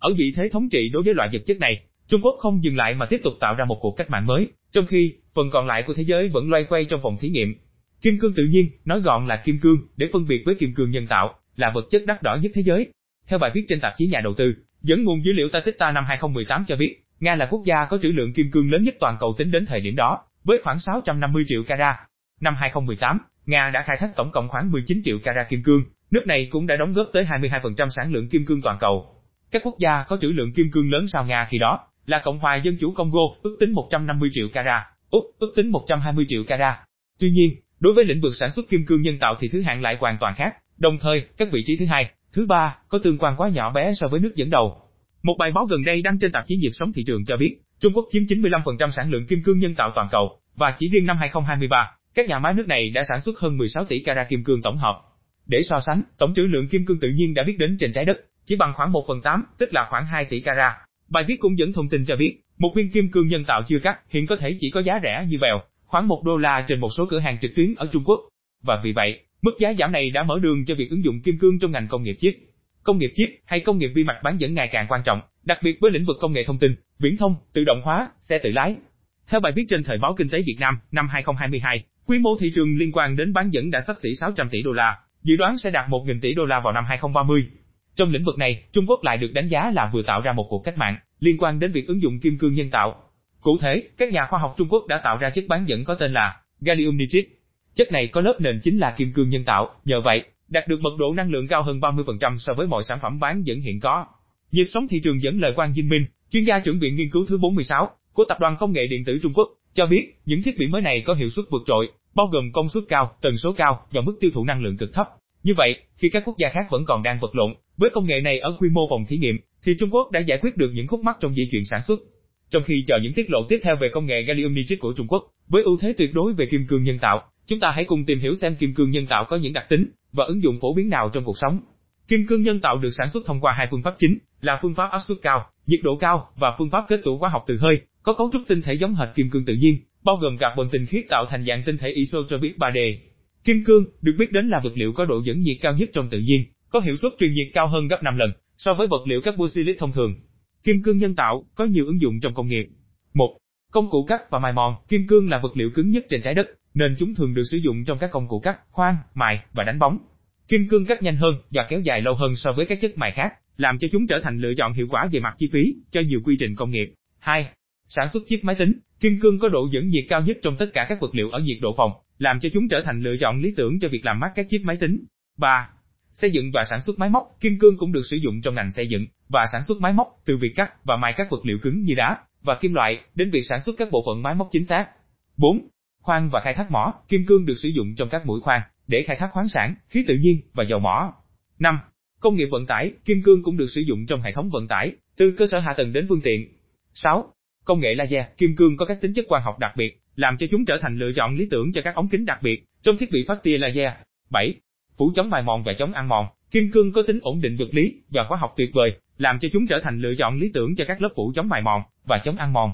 ở vị thế thống trị đối với loại vật chất này, Trung Quốc không dừng lại mà tiếp tục tạo ra một cuộc cách mạng mới, trong khi phần còn lại của thế giới vẫn loay quay trong phòng thí nghiệm. Kim cương tự nhiên, nói gọn là kim cương, để phân biệt với kim cương nhân tạo, là vật chất đắt đỏ nhất thế giới. Theo bài viết trên tạp chí Nhà đầu tư, dẫn nguồn dữ liệu Statista năm 2018 cho biết, Nga là quốc gia có trữ lượng kim cương lớn nhất toàn cầu tính đến thời điểm đó, với khoảng 650 triệu carat. Năm 2018, Nga đã khai thác tổng cộng khoảng 19 triệu carat kim cương, nước này cũng đã đóng góp tới 22% sản lượng kim cương toàn cầu. Các quốc gia có trữ lượng kim cương lớn sau Nga khi đó là Cộng hòa Dân chủ Congo, ước tính 150 triệu carat, Úc ước tính 120 triệu carat. Tuy nhiên, đối với lĩnh vực sản xuất kim cương nhân tạo thì thứ hạng lại hoàn toàn khác. Đồng thời, các vị trí thứ hai, thứ ba có tương quan quá nhỏ bé so với nước dẫn đầu. Một bài báo gần đây đăng trên tạp chí Nhịp sống thị trường cho biết, Trung Quốc chiếm 95% sản lượng kim cương nhân tạo toàn cầu, và chỉ riêng năm 2023, các nhà máy nước này đã sản xuất hơn 16 tỷ carat kim cương tổng hợp. Để so sánh, tổng trữ lượng kim cương tự nhiên đã biết đến trên trái đất chỉ bằng khoảng 1 phần 8, tức là khoảng 2 tỷ carat. Bài viết cũng dẫn thông tin cho biết, một viên kim cương nhân tạo chưa cắt hiện có thể chỉ có giá rẻ như bèo, khoảng 1 đô la trên một số cửa hàng trực tuyến ở Trung Quốc. Và vì vậy, mức giá giảm này đã mở đường cho việc ứng dụng kim cương trong ngành công nghiệp chip. Công nghiệp chip hay công nghiệp vi mạch bán dẫn ngày càng quan trọng, đặc biệt với lĩnh vực công nghệ thông tin, viễn thông, tự động hóa, xe tự lái. Theo bài viết trên thời báo Kinh tế Việt Nam, năm 2022, quy mô thị trường liên quan đến bán dẫn đã sắp xỉ 600 tỷ đô la, dự đoán sẽ đạt 1.000 tỷ đô la vào năm 2030. Trong lĩnh vực này, Trung Quốc lại được đánh giá là vừa tạo ra một cuộc cách mạng liên quan đến việc ứng dụng kim cương nhân tạo. Cụ thể, các nhà khoa học Trung Quốc đã tạo ra chất bán dẫn có tên là gallium nitride. Chất này có lớp nền chính là kim cương nhân tạo, nhờ vậy, đạt được mật độ năng lượng cao hơn 30% so với mọi sản phẩm bán dẫn hiện có. Nhịp sống thị trường dẫn lời Quang Dinh Minh, chuyên gia trưởng viện nghiên cứu thứ 46 của Tập đoàn Công nghệ Điện tử Trung Quốc, cho biết những thiết bị mới này có hiệu suất vượt trội, bao gồm công suất cao, tần số cao và mức tiêu thụ năng lượng cực thấp. Như vậy, khi các quốc gia khác vẫn còn đang vật lộn với công nghệ này ở quy mô phòng thí nghiệm, thì Trung Quốc đã giải quyết được những khúc mắc trong dây chuyển sản xuất. Trong khi chờ những tiết lộ tiếp theo về công nghệ gallium nitride của Trung Quốc, với ưu thế tuyệt đối về kim cương nhân tạo, chúng ta hãy cùng tìm hiểu xem kim cương nhân tạo có những đặc tính và ứng dụng phổ biến nào trong cuộc sống. Kim cương nhân tạo được sản xuất thông qua hai phương pháp chính, là phương pháp áp suất cao, nhiệt độ cao và phương pháp kết tụ hóa học từ hơi, có cấu trúc tinh thể giống hệt kim cương tự nhiên, bao gồm carbon tinh khiết tạo thành dạng tinh thể isotropic 3D. Kim cương được biết đến là vật liệu có độ dẫn nhiệt cao nhất trong tự nhiên, có hiệu suất truyền nhiệt cao hơn gấp 5 lần so với vật liệu carboxylic thông thường. Kim cương nhân tạo có nhiều ứng dụng trong công nghiệp. 1. Công cụ cắt và mài mòn, kim cương là vật liệu cứng nhất trên trái đất, nên chúng thường được sử dụng trong các công cụ cắt, khoan, mài và đánh bóng. Kim cương cắt nhanh hơn và kéo dài lâu hơn so với các chất mài khác, làm cho chúng trở thành lựa chọn hiệu quả về mặt chi phí cho nhiều quy trình công nghiệp. 2. Sản xuất chip máy tính, kim cương có độ dẫn nhiệt cao nhất trong tất cả các vật liệu ở nhiệt độ phòng, làm cho chúng trở thành lựa chọn lý tưởng cho việc làm mát các chiếc máy tính. 3. Xây dựng và sản xuất máy móc, kim cương cũng được sử dụng trong ngành xây dựng và sản xuất máy móc, từ việc cắt và mài các vật liệu cứng như đá và kim loại đến việc sản xuất các bộ phận máy móc chính xác. 4. Khoan và khai thác mỏ, kim cương được sử dụng trong các mũi khoan để khai thác khoáng sản, khí tự nhiên và dầu mỏ. 5. Công nghiệp vận tải, kim cương cũng được sử dụng trong hệ thống vận tải, từ cơ sở hạ tầng đến phương tiện. 6. Công nghệ laser, kim cương có các tính chất quang học đặc biệt, làm cho chúng trở thành lựa chọn lý tưởng cho các ống kính đặc biệt trong thiết bị phát tia laser. 7. Phủ chống mài mòn và chống ăn mòn, kim cương có tính ổn định vật lý và hóa học tuyệt vời, làm cho chúng trở thành lựa chọn lý tưởng cho các lớp phủ chống mài mòn và chống ăn mòn.